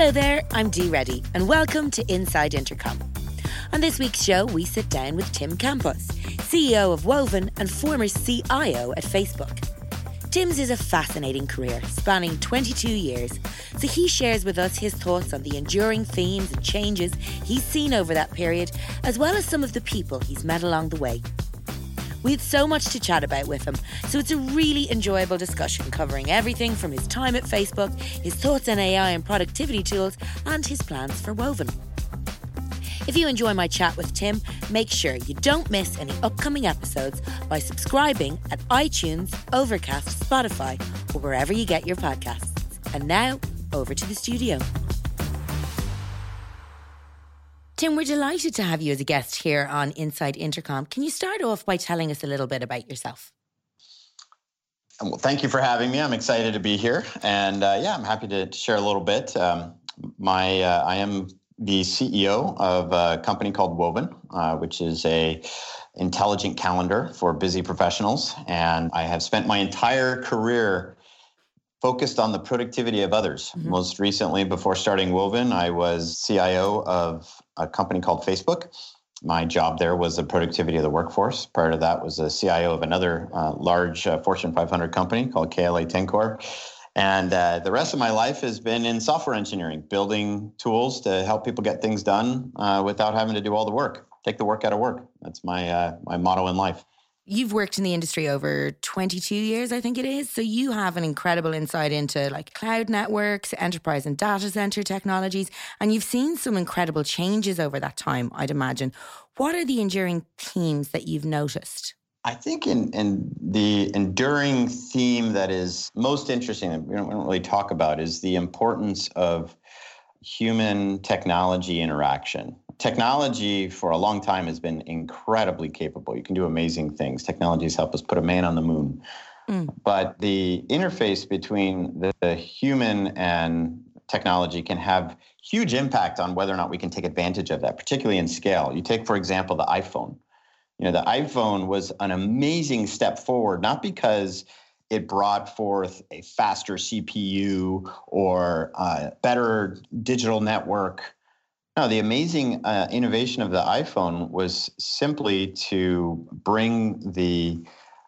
Hello there, I'm Dee Reddy, and welcome to Inside Intercom. On this week's show, we sit down with Tim Campos, CEO of Woven and former CIO at Facebook. Tim's is a fascinating career, spanning 22 years, so he shares with us his thoughts on the enduring themes and changes he's seen over that period, as well as some of the people he's met along the way. We had so much to chat about with him, so it's a really enjoyable discussion covering everything from his time at Facebook, his thoughts on AI and productivity tools, and his plans for Woven. If you enjoy my chat with Tim, make sure you don't miss any upcoming episodes by subscribing at iTunes, Overcast, Spotify, or wherever you get your podcasts. And now, over to the studio. Tim, we're delighted to have you as a guest here on Inside Intercom. Can you start off by telling us a little bit about yourself? Well, thank you for having me. I'm excited to be here, and uh, yeah, I'm happy to share a little bit. Um, my uh, I am the CEO of a company called Woven, uh, which is a intelligent calendar for busy professionals, and I have spent my entire career focused on the productivity of others. Mm-hmm. Most recently, before starting Woven, I was CIO of a company called Facebook. My job there was the productivity of the workforce. Prior to that, was a CIO of another uh, large uh, Fortune 500 company called KLA Tencor. And uh, the rest of my life has been in software engineering, building tools to help people get things done uh, without having to do all the work. Take the work out of work. That's my uh, my motto in life. You've worked in the industry over 22 years, I think it is. So you have an incredible insight into like cloud networks, enterprise and data center technologies, and you've seen some incredible changes over that time, I'd imagine. What are the enduring themes that you've noticed? I think in, in the enduring theme that is most interesting that we don't, we don't really talk about is the importance of human technology interaction technology for a long time has been incredibly capable. You can do amazing things. Technology has helped us put a man on the moon. Mm. But the interface between the, the human and technology can have huge impact on whether or not we can take advantage of that, particularly in scale. You take, for example, the iPhone. You know, the iPhone was an amazing step forward, not because it brought forth a faster CPU or a better digital network the amazing uh, innovation of the iPhone was simply to bring the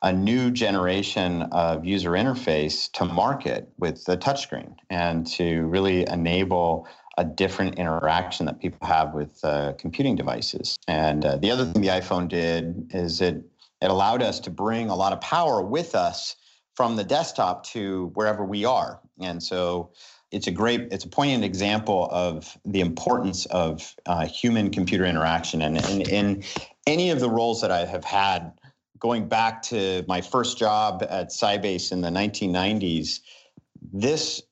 a new generation of user interface to market with the touchscreen and to really enable a different interaction that people have with uh, computing devices. And uh, the other thing the iPhone did is it it allowed us to bring a lot of power with us from the desktop to wherever we are. And so it's a great, it's a poignant example of the importance of uh, human computer interaction. And in any of the roles that I have had, going back to my first job at Sybase in the 1990s, this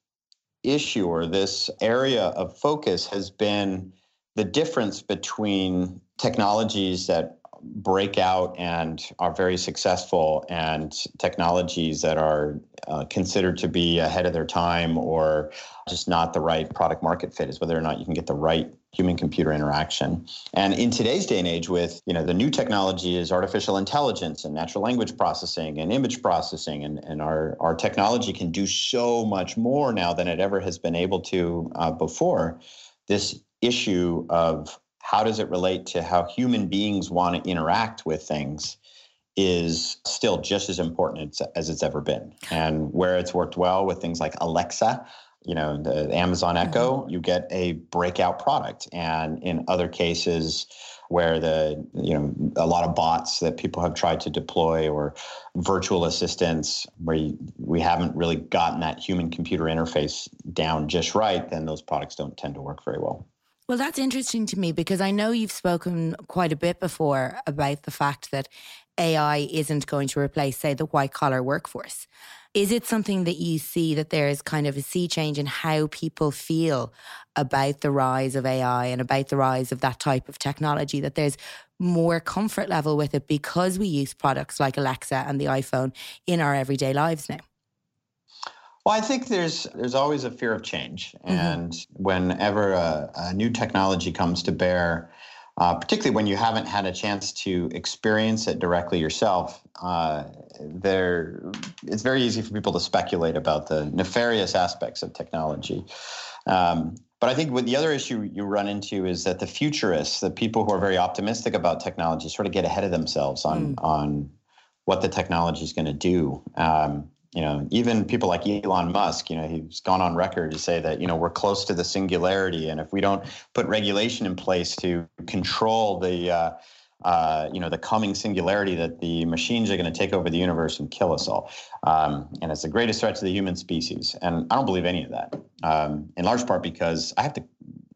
issue or this area of focus has been the difference between technologies that break out and are very successful and technologies that are uh, considered to be ahead of their time or just not the right product market fit is whether or not you can get the right human computer interaction. And in today's day and age with you know the new technology is artificial intelligence and natural language processing and image processing and, and our, our technology can do so much more now than it ever has been able to uh, before. This issue of how does it relate to how human beings want to interact with things is still just as important as it's ever been. And where it's worked well with things like Alexa, you know, the Amazon Echo, mm-hmm. you get a breakout product. And in other cases, where the you know a lot of bots that people have tried to deploy or virtual assistants where you, we haven't really gotten that human computer interface down just right then those products don't tend to work very well well, that's interesting to me because I know you've spoken quite a bit before about the fact that AI isn't going to replace, say, the white collar workforce. Is it something that you see that there is kind of a sea change in how people feel about the rise of AI and about the rise of that type of technology? That there's more comfort level with it because we use products like Alexa and the iPhone in our everyday lives now? Well, I think there's there's always a fear of change, mm-hmm. and whenever a, a, new technology comes to bear, uh, particularly when you haven't had a chance to experience it directly yourself, uh, there it's very easy for people to speculate about the nefarious aspects of technology. Um, But I think what the other issue you run into is that the futurists, the people who are very optimistic about technology, sort of get ahead of themselves on mm. on what the technology is going to do. Um, you know, even people like Elon Musk, you know, he's gone on record to say that, you know, we're close to the singularity. And if we don't put regulation in place to control the, uh, uh, you know, the coming singularity that the machines are going to take over the universe and kill us all. Um, and it's the greatest threat to the human species. And I don't believe any of that, um, in large part because I have to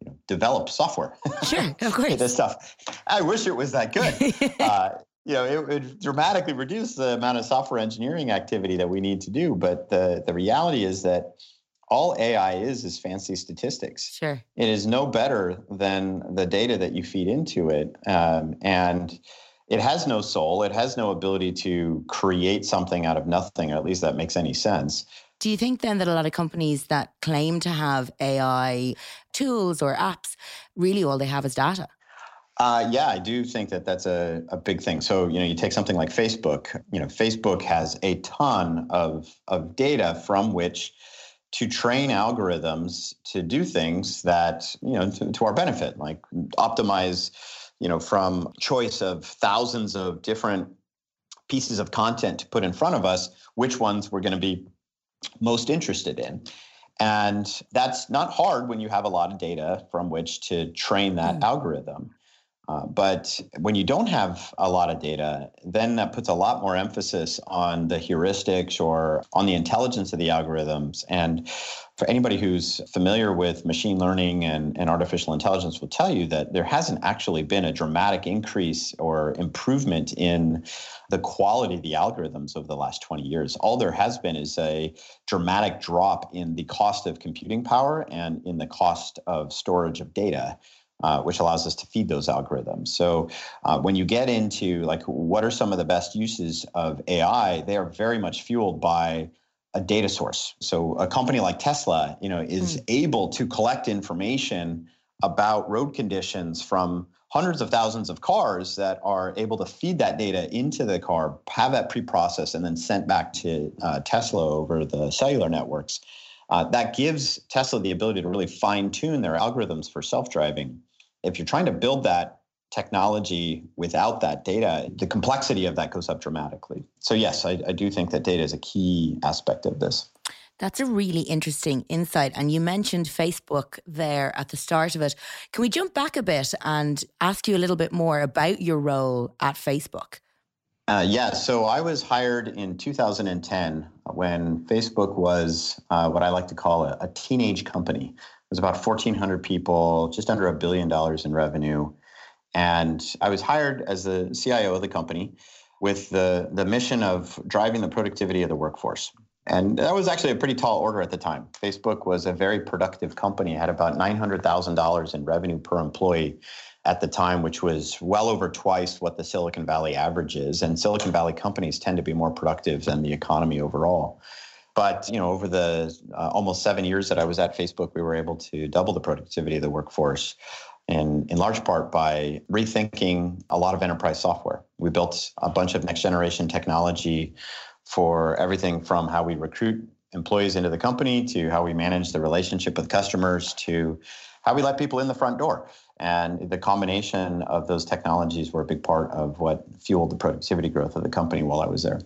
you know, develop software. Sure, of course. this stuff. I wish it was that good. Uh, you know, it would dramatically reduce the amount of software engineering activity that we need to do. But the, the reality is that all AI is is fancy statistics. Sure. It is no better than the data that you feed into it. Um, and it has no soul. It has no ability to create something out of nothing, or at least that makes any sense. Do you think then that a lot of companies that claim to have AI tools or apps, really all they have is data? Uh, yeah, I do think that that's a, a big thing. So, you know, you take something like Facebook, you know, Facebook has a ton of, of data from which to train algorithms to do things that, you know, to, to our benefit, like optimize, you know, from choice of thousands of different pieces of content to put in front of us, which ones we're going to be most interested in. And that's not hard when you have a lot of data from which to train that mm. algorithm. Uh, but when you don't have a lot of data, then that puts a lot more emphasis on the heuristics or on the intelligence of the algorithms. And for anybody who's familiar with machine learning and, and artificial intelligence will tell you that there hasn't actually been a dramatic increase or improvement in the quality of the algorithms over the last 20 years. All there has been is a dramatic drop in the cost of computing power and in the cost of storage of data. Uh, which allows us to feed those algorithms. So uh, when you get into like what are some of the best uses of AI, they are very much fueled by a data source. So a company like Tesla, you know, is mm. able to collect information about road conditions from hundreds of thousands of cars that are able to feed that data into the car, have that pre-processed, and then sent back to uh, Tesla over the cellular networks. Uh, that gives Tesla the ability to really fine tune their algorithms for self driving. If you're trying to build that technology without that data, the complexity of that goes up dramatically. So, yes, I, I do think that data is a key aspect of this. That's a really interesting insight. And you mentioned Facebook there at the start of it. Can we jump back a bit and ask you a little bit more about your role at Facebook? Uh, yeah, so I was hired in 2010 when Facebook was uh, what I like to call a, a, teenage company. It was about 1,400 people, just under a billion dollars in revenue. And I was hired as the CIO of the company with the, the mission of driving the productivity of the workforce. And that was actually a pretty tall order at the time. Facebook was a very productive company, had about $900,000 in revenue per employee at the time, which was well over twice what the Silicon Valley average is. And Silicon Valley companies tend to be more productive than the economy overall. But you know, over the uh, almost seven years that I was at Facebook, we were able to double the productivity of the workforce, and in large part by rethinking a lot of enterprise software. We built a bunch of next generation technology for everything from how we recruit employees into the company to how we manage the relationship with customers to how we let people in the front door. And the combination of those technologies were a big part of what fueled the productivity growth of the company while I was there.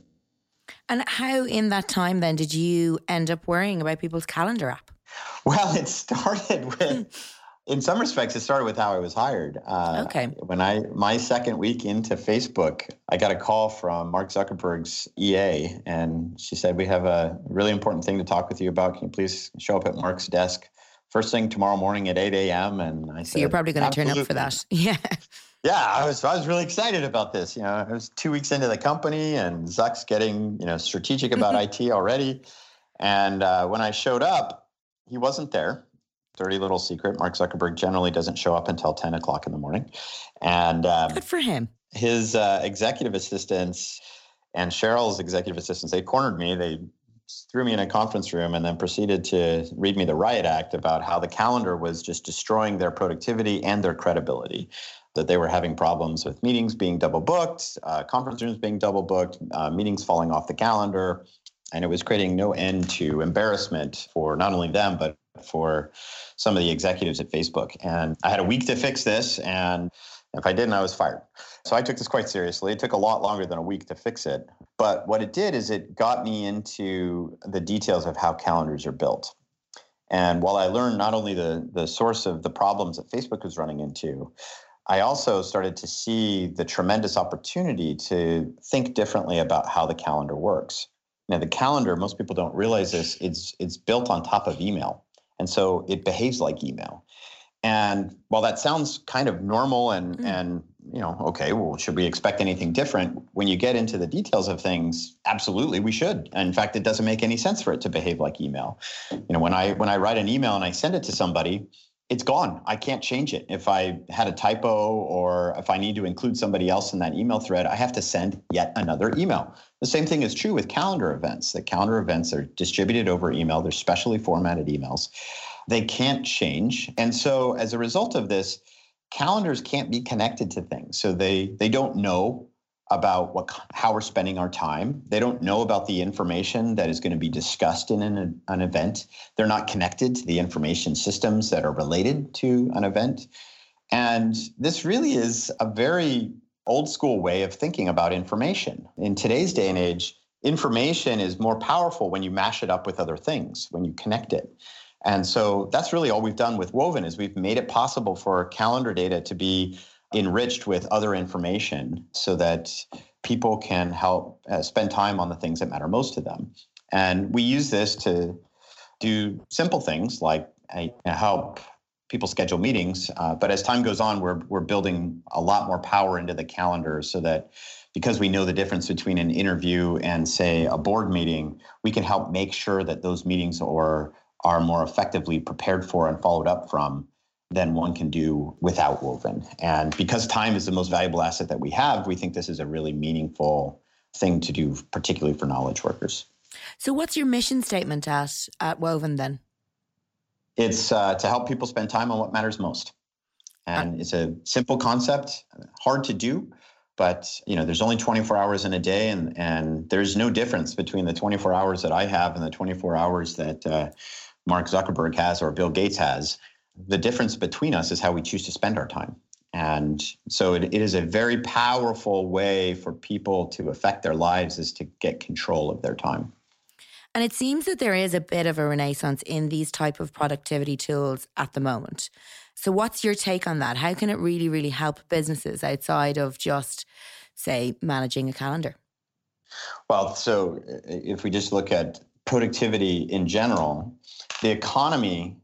And how, in that time, then, did you end up worrying about people's calendar app? Well, it started with, in some respects, it started with how I was hired. Uh, okay. When I, my second week into Facebook, I got a call from Mark Zuckerberg's EA, and she said, We have a really important thing to talk with you about. Can you please show up at Mark's desk first thing tomorrow morning at 8 a.m. And I so said, you're probably going to turn up for that. Yeah. Yeah, I was I was really excited about this. You know, I was two weeks into the company, and Zuck's getting you know strategic about IT already. And uh, when I showed up, he wasn't there. Dirty little secret: Mark Zuckerberg generally doesn't show up until 10 o'clock in the morning. And um, good for him. His uh, executive assistants and Sheryl's executive assistants they cornered me. They threw me in a conference room and then proceeded to read me the riot act about how the calendar was just destroying their productivity and their credibility that they were having problems with meetings being double booked uh, conference rooms being double booked uh, meetings falling off the calendar and it was creating no end to embarrassment for not only them but for some of the executives at Facebook. And I had a week to fix this. And if I didn't, I was fired. So I took this quite seriously. It took a lot longer than a week to fix it. But what it did is it got me into the details of how calendars are built. And while I learned not only the, the source of the problems that Facebook was running into, I also started to see the tremendous opportunity to think differently about how the calendar works. Now, the calendar, most people don't realize this, it's, it's built on top of email. And so it behaves like email. And while that sounds kind of normal and, mm. and you know, okay, well, should we expect anything different? When you get into the details of things, absolutely, we should. And in fact, it doesn't make any sense for it to behave like email. You know, when I when I write an email and I send it to somebody, it's gone. I can't change it. If I had a typo or if I need to include somebody else in that email thread, I have to send yet another email. The same thing is true with calendar events. The calendar events are distributed over email, they're specially formatted emails. They can't change. And so as a result of this, calendars can't be connected to things. So they they don't know about what how we're spending our time. They don't know about the information that is going to be discussed in an, an event. They're not connected to the information systems that are related to an event. And this really is a very old school way of thinking about information. In today's day and age, information is more powerful when you mash it up with other things, when you connect it. And so that's really all we've done with Woven is we've made it possible for calendar data to be enriched with other information so that people can help uh, spend time on the things that matter most to them. And we use this to do simple things like uh, help people schedule meetings. Uh, but as time goes on, we're, we're building a lot more power into the calendar so that because we know the difference between an interview and, say, a board meeting, we can help make sure that those meetings are are more effectively prepared for and followed up from than one can do without Woven. And because time is the most valuable asset that we have, we think this is a really meaningful thing to do, particularly for knowledge workers. So, what's your mission statement at, at Woven then? It's uh, to help people spend time on what matters most. And it's a simple concept, hard to do, but you know, there's only 24 hours in a day, and and there's no difference between the 24 hours that I have and the 24 hours that uh, Mark Zuckerberg has or Bill Gates has. The difference between us is how we choose to spend our time. And so it, it is a very powerful way for people to affect their lives is to get control of their time. And it seems that there is a bit of a renaissance in these type of productivity tools at the moment. So what's your take on that? How can it really, really help businesses outside of just, say, managing a calendar? Well, so uh, if we just look at productivity in general, the economy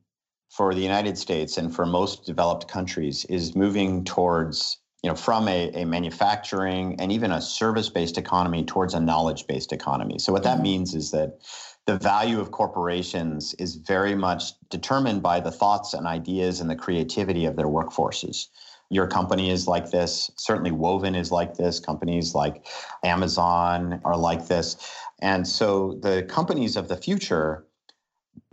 for the United States and for most developed countries is moving towards, you know, from a, a manufacturing and even a service based economy towards a knowledge based economy. So, what that mm-hmm. means is that the value of corporations is very much determined by the thoughts and ideas and the creativity of their workforces. Your company is like this. Certainly, Woven is like this. Companies like Amazon are like this. And so, the companies of the future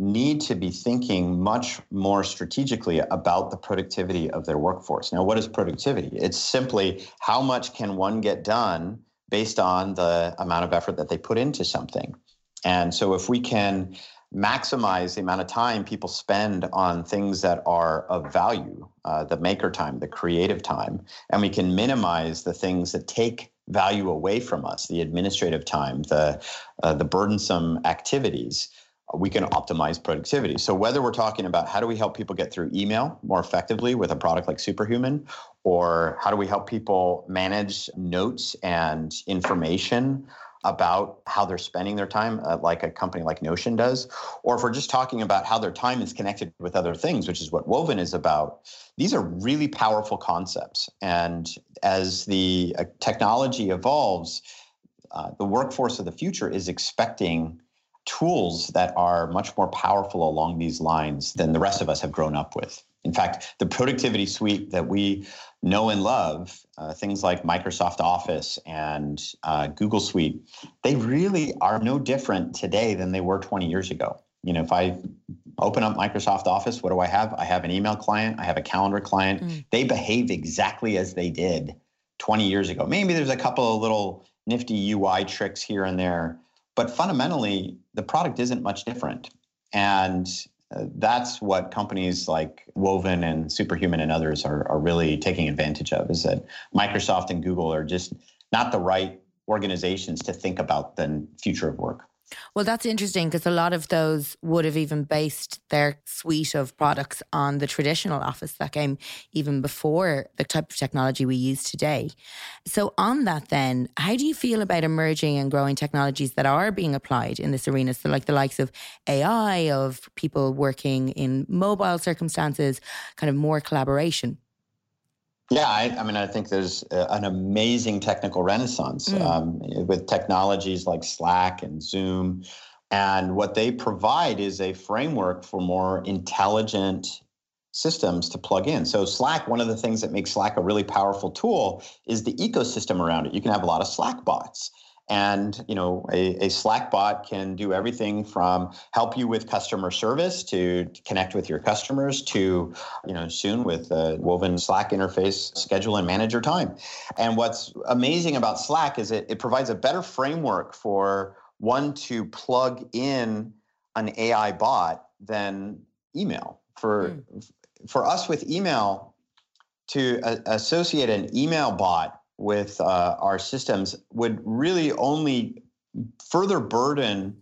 need to be thinking much more strategically about the productivity of their workforce. Now, what is productivity? It's simply how much can one get done based on the amount of effort that they put into something. And so, if we can maximize the amount of time people spend on things that are of value, uh, the maker time, the creative time, and we can minimize the things that take value away from us, the administrative time, the uh, the burdensome activities we can optimize productivity. So whether we're talking about how do we help people get through email more effectively with a product like Superhuman, or how do we help people manage notes and information about how they're spending their time, uh, like a company like Notion does, or if we're just talking about how their time is connected with other things, which is what Woven is about, these are really powerful concepts. And as the uh, technology evolves, uh, the workforce of the future is expecting tools that are much more powerful along these lines than the rest of us have grown up with. In fact, the productivity suite that we know and love, uh, things like Microsoft Office and uh, Google Suite, they really are no different today than they were 20 years ago. You know, if I open up Microsoft Office, what do I have? I have an email client, I have a calendar client. Mm. They behave exactly as they did 20 years ago. Maybe there's a couple of little nifty UI tricks here and there, but fundamentally, the product isn't much different. And uh, that's what companies like Woven and Superhuman and others are, are really taking advantage of is that Microsoft and Google are just not the right organizations to think about the future of work. Well, that's interesting because a lot of those would have even based their suite of products on the traditional office that came even before the type of technology we use today. So, on that, then, how do you feel about emerging and growing technologies that are being applied in this arena? So, like the likes of AI, of people working in mobile circumstances, kind of more collaboration? Yeah, I, I, mean, I think there's an amazing technical renaissance mm. um, with technologies like Slack and Zoom. And what they provide is a framework for more intelligent systems to plug in. So, Slack, one of the things that makes Slack a really powerful tool is the ecosystem around it. You can have a lot of Slack bots. And you know, a, a, Slack bot can do everything from help you with customer service to, to connect with your customers to, you know, soon with a woven Slack interface, schedule and manage your time. And what's amazing about Slack is it, it provides a better framework for one to plug in an AI bot than email. For mm. for us with email, to uh, associate an email bot with uh, our systems would really only further burden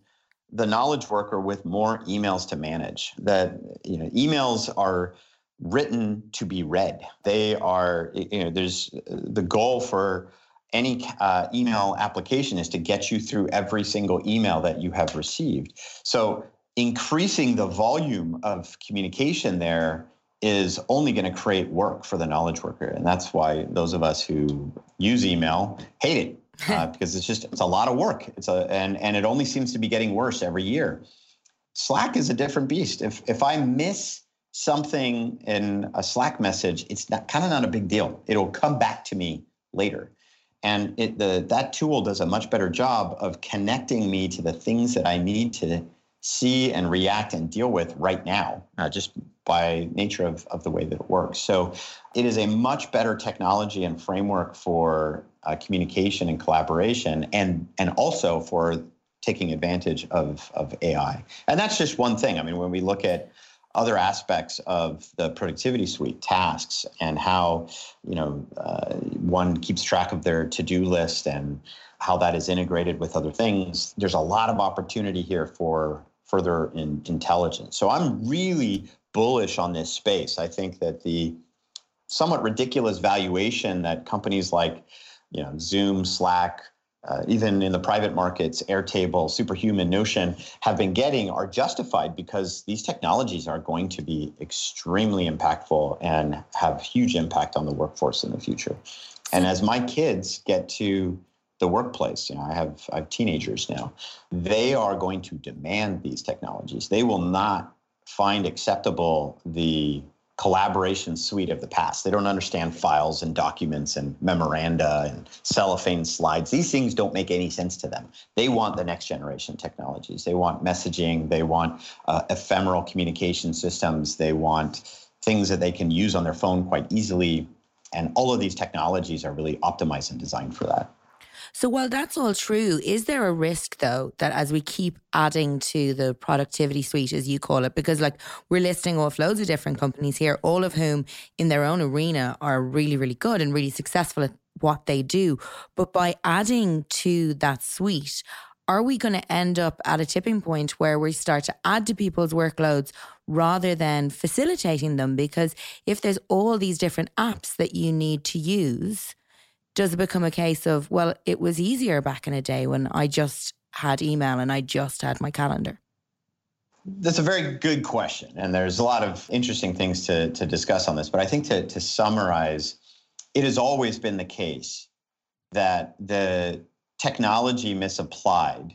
the knowledge worker with more emails to manage that you know emails are written to be read. They are you know there's the goal for any uh, email application is to get you through every single email that you have received. So increasing the volume of communication there is only going to create work for the knowledge worker. And that's why those of us who use email hate it uh, because it's just it's a lot of work. It's a and and it only seems to be getting worse every year. Slack is a different beast. If if i miss something in a slack message it's not kind of not a big deal. It'll come back to me later. And it, the, that tool does a much better job of connecting me to the things that i need to see and react and deal with right now, uh, just by nature of, of the way that it works. So it is a much better technology and framework for uh, communication and collaboration, and and also for taking advantage of, of AI. And that's just one thing. I mean, when we look at other aspects of the productivity suite tasks and how you know uh, one keeps track of their to-do list and how that is integrated with other things there's a lot of opportunity here for further in intelligence. So I'm really bullish on this space. I think that the somewhat ridiculous valuation that companies like you know Zoom, Slack, uh, even in the private markets, Airtable, Superhuman, Notion have been getting are justified because these technologies are going to be extremely impactful and have huge impact on the workforce in the future. And as my kids get to the workplace. You know, I have I have teenagers now. They are going to demand these technologies. They will not find acceptable the collaboration suite of the past. They don't understand files and documents and memoranda and cellophane slides. These things don't make any sense to them. They want the next generation technologies. They want messaging. They want uh, ephemeral communication systems. They want things that they can use on their phone quite easily. And all of these technologies are really optimized and designed for that. So while that's all true, is there a risk though that as we keep adding to the productivity suite, as you call it, because like we're listing off loads of different companies here, all of whom in their own arena are really, really good and really successful at what they do. But by adding to that suite, are we going to end up at a tipping point where we start to add to people's workloads rather than facilitating them? Because if there's all these different apps that you need to use, does it become a case of, well, it was easier back in a day when I just had email and I just had my calendar? That's a very good question. And there's a lot of interesting things to, to discuss on this. But I think to, to summarize, it has always been the case that the technology misapplied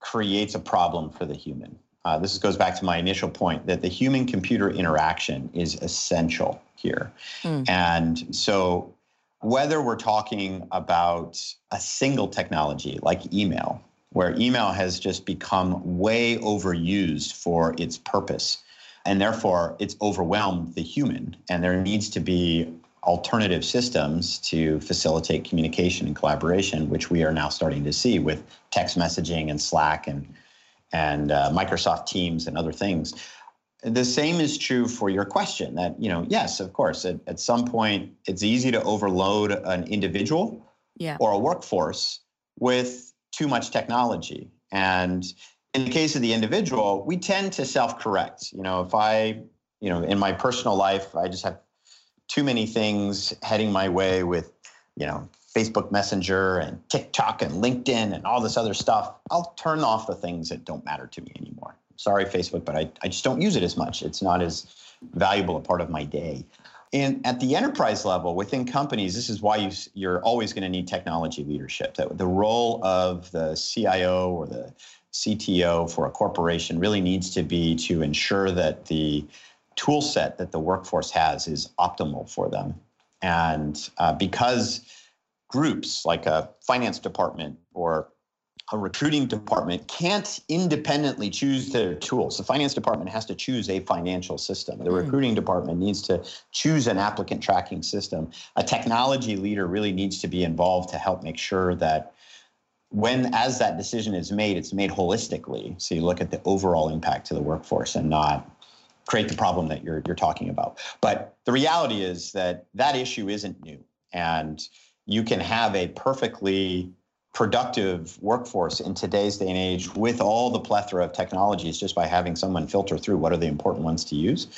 creates a problem for the human. Uh, this goes back to my initial point that the human computer interaction is essential here. Mm. And so whether we're talking about a single technology like email, where email has just become way overused for its purpose, and therefore it's overwhelmed the human, and there needs to be alternative systems to facilitate communication and collaboration, which we are now starting to see with text messaging and Slack and and uh, Microsoft Teams and other things. The same is true for your question that, you know, yes, of course, at, at some point it's easy to overload an individual yeah. or a workforce with too much technology. And in the case of the individual, we tend to self correct. You know, if I, you know, in my personal life, I just have too many things heading my way with, you know, Facebook Messenger and TikTok and LinkedIn and all this other stuff, I'll turn off the things that don't matter to me anymore. Sorry, Facebook, but I, I just don't use it as much. It's not as valuable a part of my day. And at the enterprise level within companies, this is why you, you're always going to need technology leadership. That the role of the CIO or the CTO for a corporation really needs to be to ensure that the tool set that the workforce has is optimal for them. And uh, because groups like a finance department or a recruiting department can't independently choose their tools. The finance department has to choose a financial system. The mm. recruiting department needs to choose an applicant tracking system. A technology leader really needs to be involved to help make sure that when as that decision is made, it's made holistically. So you look at the overall impact to the workforce and not create the problem that you're you're talking about. But the reality is that that issue isn't new and you can have a perfectly productive workforce in today's day and age with all the plethora of technologies just by having someone filter through what are the important ones to use.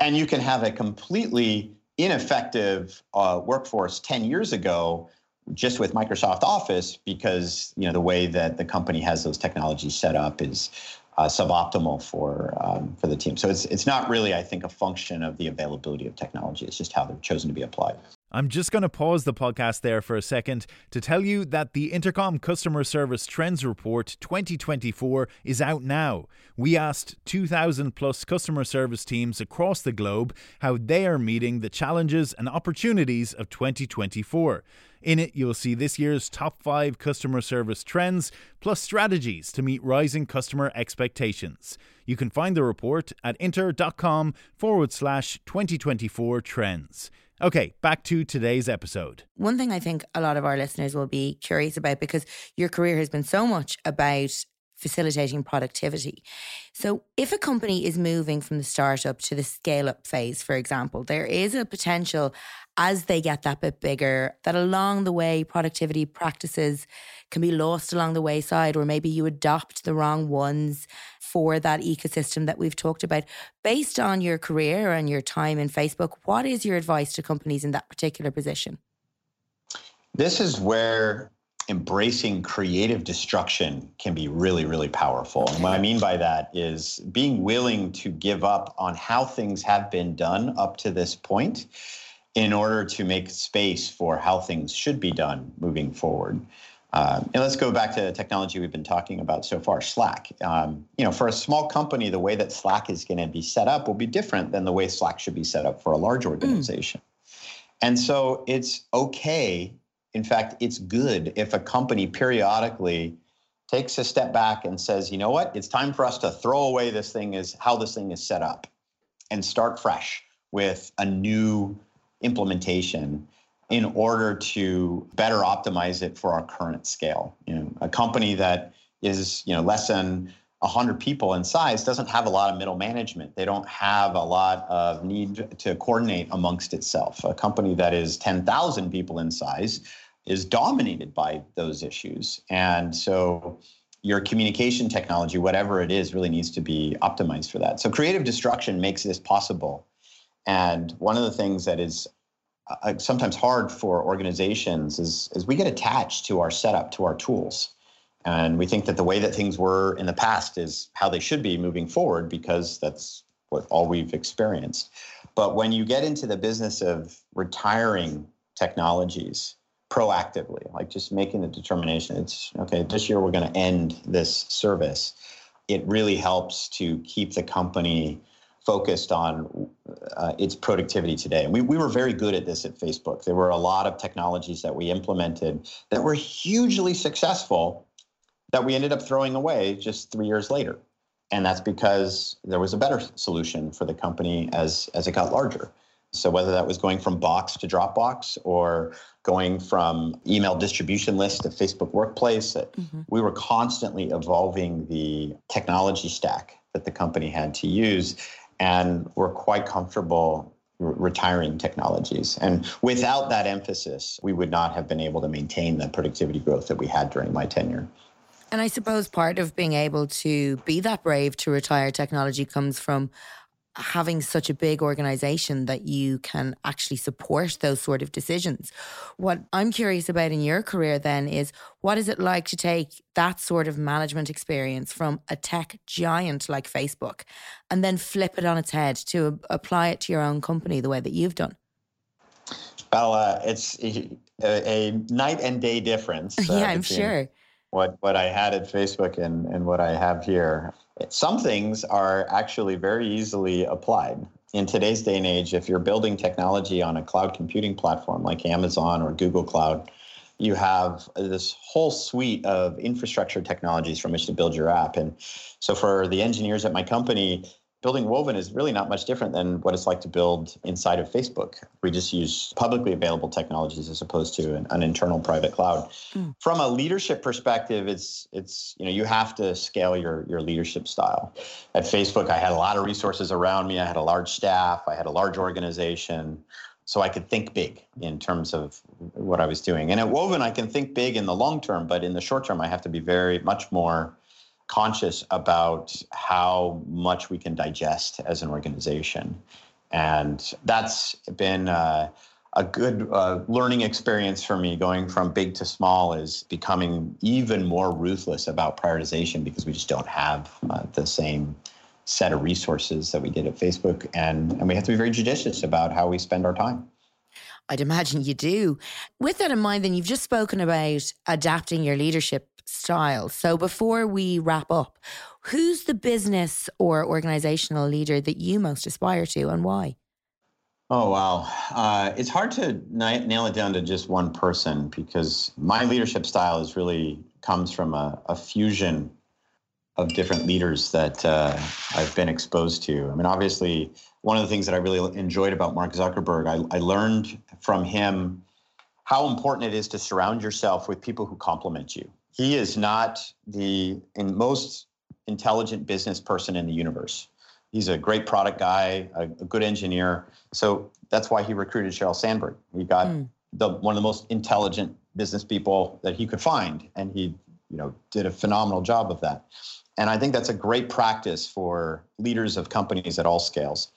And you can have a completely ineffective uh, workforce 10 years ago just with Microsoft Office because you know the way that the company has those technologies set up is uh, suboptimal for um, for the team. So it's it's not really, I think, a function of the availability of technology. It's just how they're chosen to be applied. I'm just going to pause the podcast there for a second to tell you that the Intercom Customer Service Trends Report 2024 is out now. We asked 2,000 plus customer service teams across the globe how they are meeting the challenges and opportunities of 2024. In it, you'll see this year's top five customer service trends, plus strategies to meet rising customer expectations. You can find the report at inter.com forward slash 2024 trends. Okay, back to today's episode. One thing I think a lot of our listeners will be curious about because your career has been so much about facilitating productivity. So, if a company is moving from the startup to the scale up phase, for example, there is a potential as they get that bit bigger that along the way, productivity practices can be lost along the wayside, or maybe you adopt the wrong ones for that ecosystem that we've talked about. Based on your career and your time in Facebook, what is your advice to companies in that particular position? This is where embracing creative destruction can be really, really powerful. And what I mean by that is being willing to give up on how things have been done up to this point in order to make space for how things should be done moving forward. Um, and let's go back to the technology we've been talking about so far, Slack. Um, you know, for a small company, the way that Slack is going to be set up will be different than the way Slack should be set up for a large organization. Mm. And so it's okay. In fact, it's good if a company periodically takes a step back and says, you know what, it's time for us to throw away this thing is how this thing is set up and start fresh with a new implementation in order to better optimize it for our current scale. You know, a company that is you know less than 100 people in size doesn't have a lot of middle management. They don't have a lot of need to coordinate amongst itself. A company that is 10,000 people in size is dominated by those issues. And so your communication technology, whatever it is, really needs to be optimized for that. So creative destruction makes this possible. And one of the things that is uh, sometimes hard for organizations is, is we get attached to our setup, to our tools. And we think that the way that things were in the past is how they should be moving forward because that's what all we've experienced. But when you get into the business of retiring technologies proactively, like just making the determination, it's okay, this year we're going to end this service, it really helps to keep the company focused on uh, its productivity today. And we, we were very good at this at Facebook. There were a lot of technologies that we implemented that were hugely successful that we ended up throwing away just three years later. And that's because there was a better solution for the company as, as it got larger. So whether that was going from Box to Dropbox or going from email distribution list to Facebook Workplace, mm-hmm. we were constantly evolving the technology stack that the company had to use and we're quite comfortable retiring technologies. And without that emphasis, we would not have been able to maintain the productivity growth that we had during my tenure. And I suppose part of being able to be that brave to retire technology comes from having such a big organization that you can actually support those sort of decisions. What I'm curious about in your career then is what is it like to take that sort of management experience from a tech giant like Facebook and then flip it on its head to apply it to your own company the way that you've done? Well, uh, it's a, a, night and day difference. Uh, yeah, I'm sure. What, what I had at Facebook and, and what I have here. Some things are actually very easily applied. In today's day and age, if you're building technology on a cloud computing platform like Amazon or Google Cloud, you have this whole suite of infrastructure technologies from which to build your app. And so for the engineers at my company, building Woven is really not much different than what it's like to build inside of Facebook. We just use publicly available technologies as opposed to an, an internal private cloud. Mm. From a leadership perspective, it's it's you know you have to scale your your leadership style. At Facebook, I had a lot of resources around me. I had a large staff. I had a large organization. So I could think big in terms of what I was doing. And at Woven, I can think big in the long term, but in the short term, I have to be very much more conscious about how much we can digest as an organization. And that's been uh, a good uh, learning experience for me going from big to small is becoming even more ruthless about prioritization because we just don't have uh, the same set of resources that we did at Facebook. And, and we have to be very judicious about how we spend our time. I'd imagine you do. With that in mind, then you've just spoken about adapting your leadership style. So before we wrap up, who's the business or organizational leader that you most aspire to and why? Oh, wow. Uh, it's hard to nail it down to just one person because my leadership style is really comes from a, a fusion of different leaders that uh, I've been exposed to. I mean, obviously, one of the things that I really enjoyed about Mark Zuckerberg, I, I learned from him how important it is to surround yourself with people who complement you he is not the in most intelligent business person in the universe. He's a great product guy, a, a good engineer. So that's why he recruited Sheryl Sandberg. He got mm. the one of the most intelligent business people that he could find, and he, you know, did a phenomenal job of that. And I think that's a great practice for leaders of companies at all scales.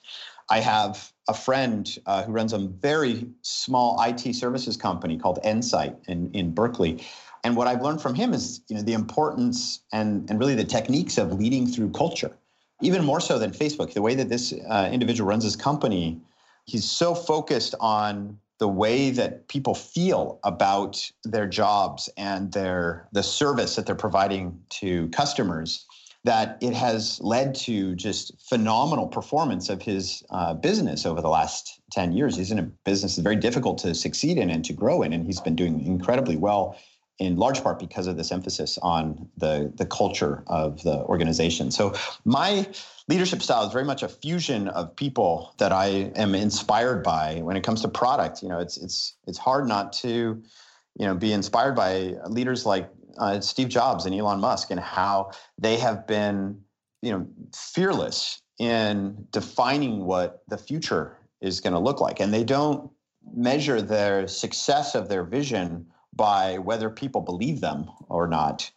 I have a friend uh, who runs a very small IT services company called Ensight in, in Berkeley and what I've learned from him is, you know, the importance and, and really the techniques of leading through culture, even more so than Facebook. The way that this uh, individual runs his company, he's so focused on the way that people feel about their jobs and their the service that they're providing to customers that it has led to just phenomenal performance of his uh, business over the last 10 years. He's in a business that's very difficult to succeed in and to grow in, and he's been doing incredibly well in large part because of this emphasis on the the culture of the organization. So my leadership style is very much a fusion of people that I am inspired by when it comes to product. You know, it's it's it's hard not to, you know, be inspired by leaders like uh, Steve Jobs and Elon Musk and how they have been, you know, fearless in defining what the future is going to look like, and they don't measure their success of their vision by whether people believe them or not.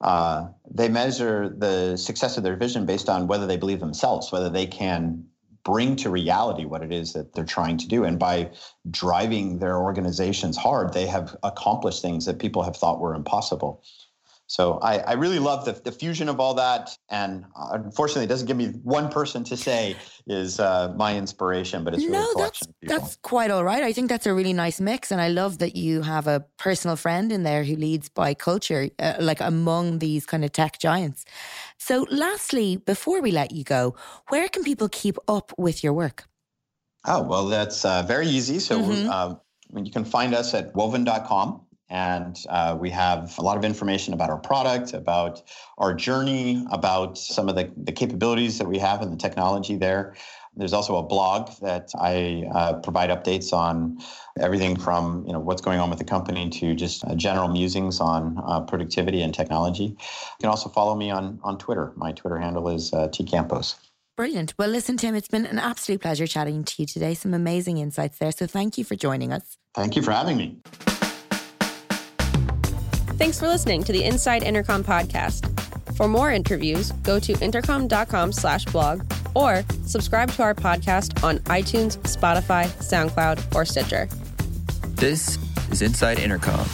Uh, they measure the success of their vision based on whether they believe themselves, whether they can bring to reality what it is that they're trying to do. And by driving their organizations hard, they have accomplished things that people have thought were impossible. So I, I really love the, the fusion of all that. And unfortunately, it doesn't give me one person to say is uh, my inspiration, but it's really no, that's, that's quite all right. I think that's a really nice mix. And I love that you have a personal friend in there who leads by culture, uh, like among these kind of tech giants. So lastly, before we let you go, where can people keep up with your work? Oh, well, that's uh, very easy. So mm-hmm. Uh, you can find us at woven.com. And uh, we have a lot of information about our product, about our journey, about some of the, the capabilities that we have and the technology there. There's also a blog that I uh, provide updates on everything from you know what's going on with the company to just uh, general musings on uh, productivity and technology. You can also follow me on on Twitter. My Twitter handle is uh, tcampos. Brilliant. Well, listen, Tim, it's been an absolute pleasure chatting to you today. Some amazing insights there. So thank you for joining us. Thank you for having me. Thanks for listening to the Inside Intercom podcast. For more interviews, go to intercom.com slash blog or subscribe to our podcast on iTunes, Spotify, SoundCloud, or Stitcher. This is Inside Intercom.